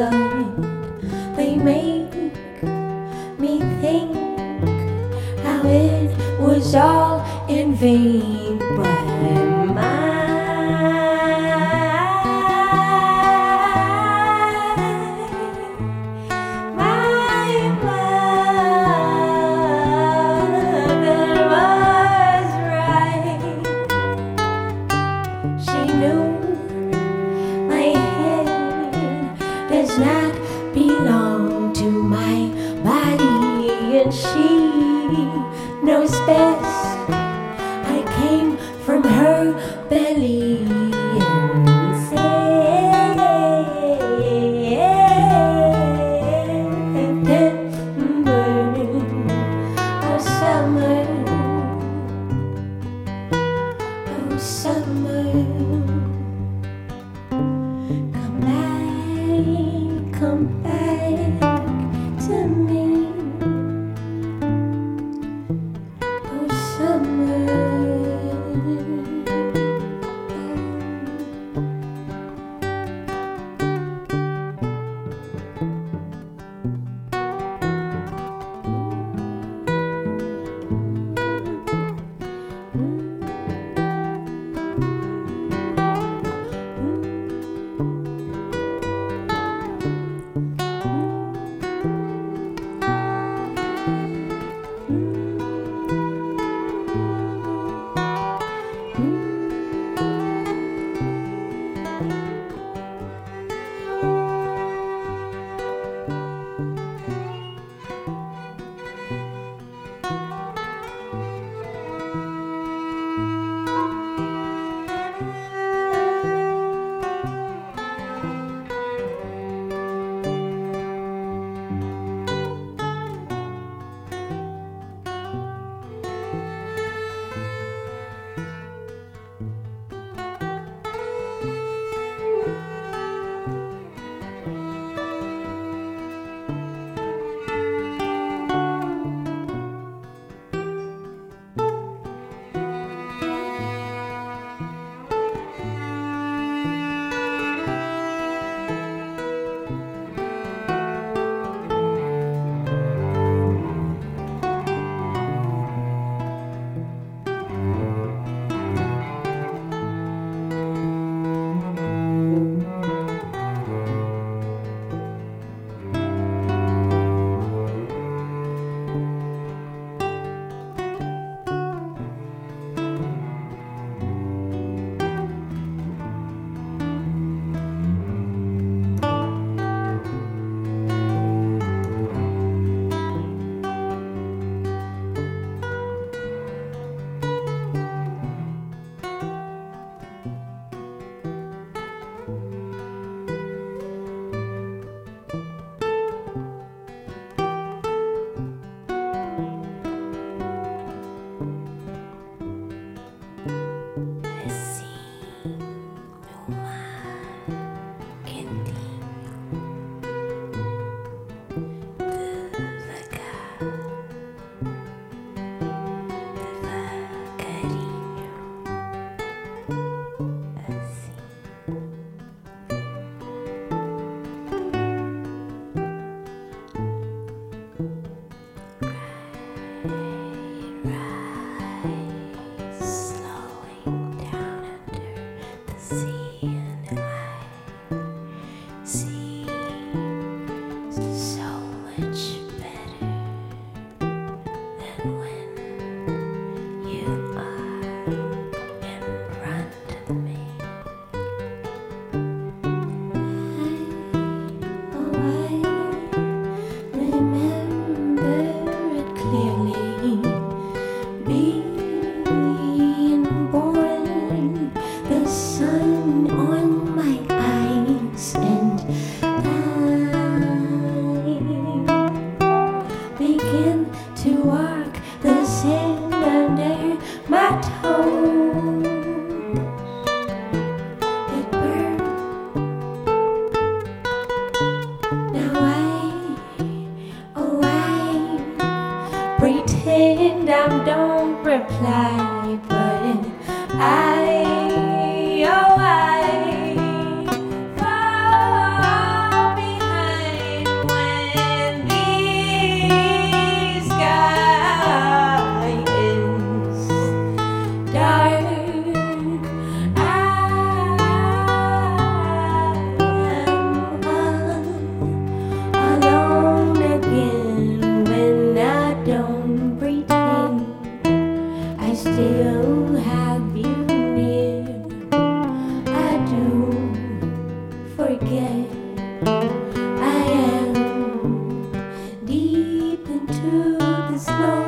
They make me think how it was all in vain. belly. Summer, oh summer, come back, come back to me. don't reply, but I deep into this night.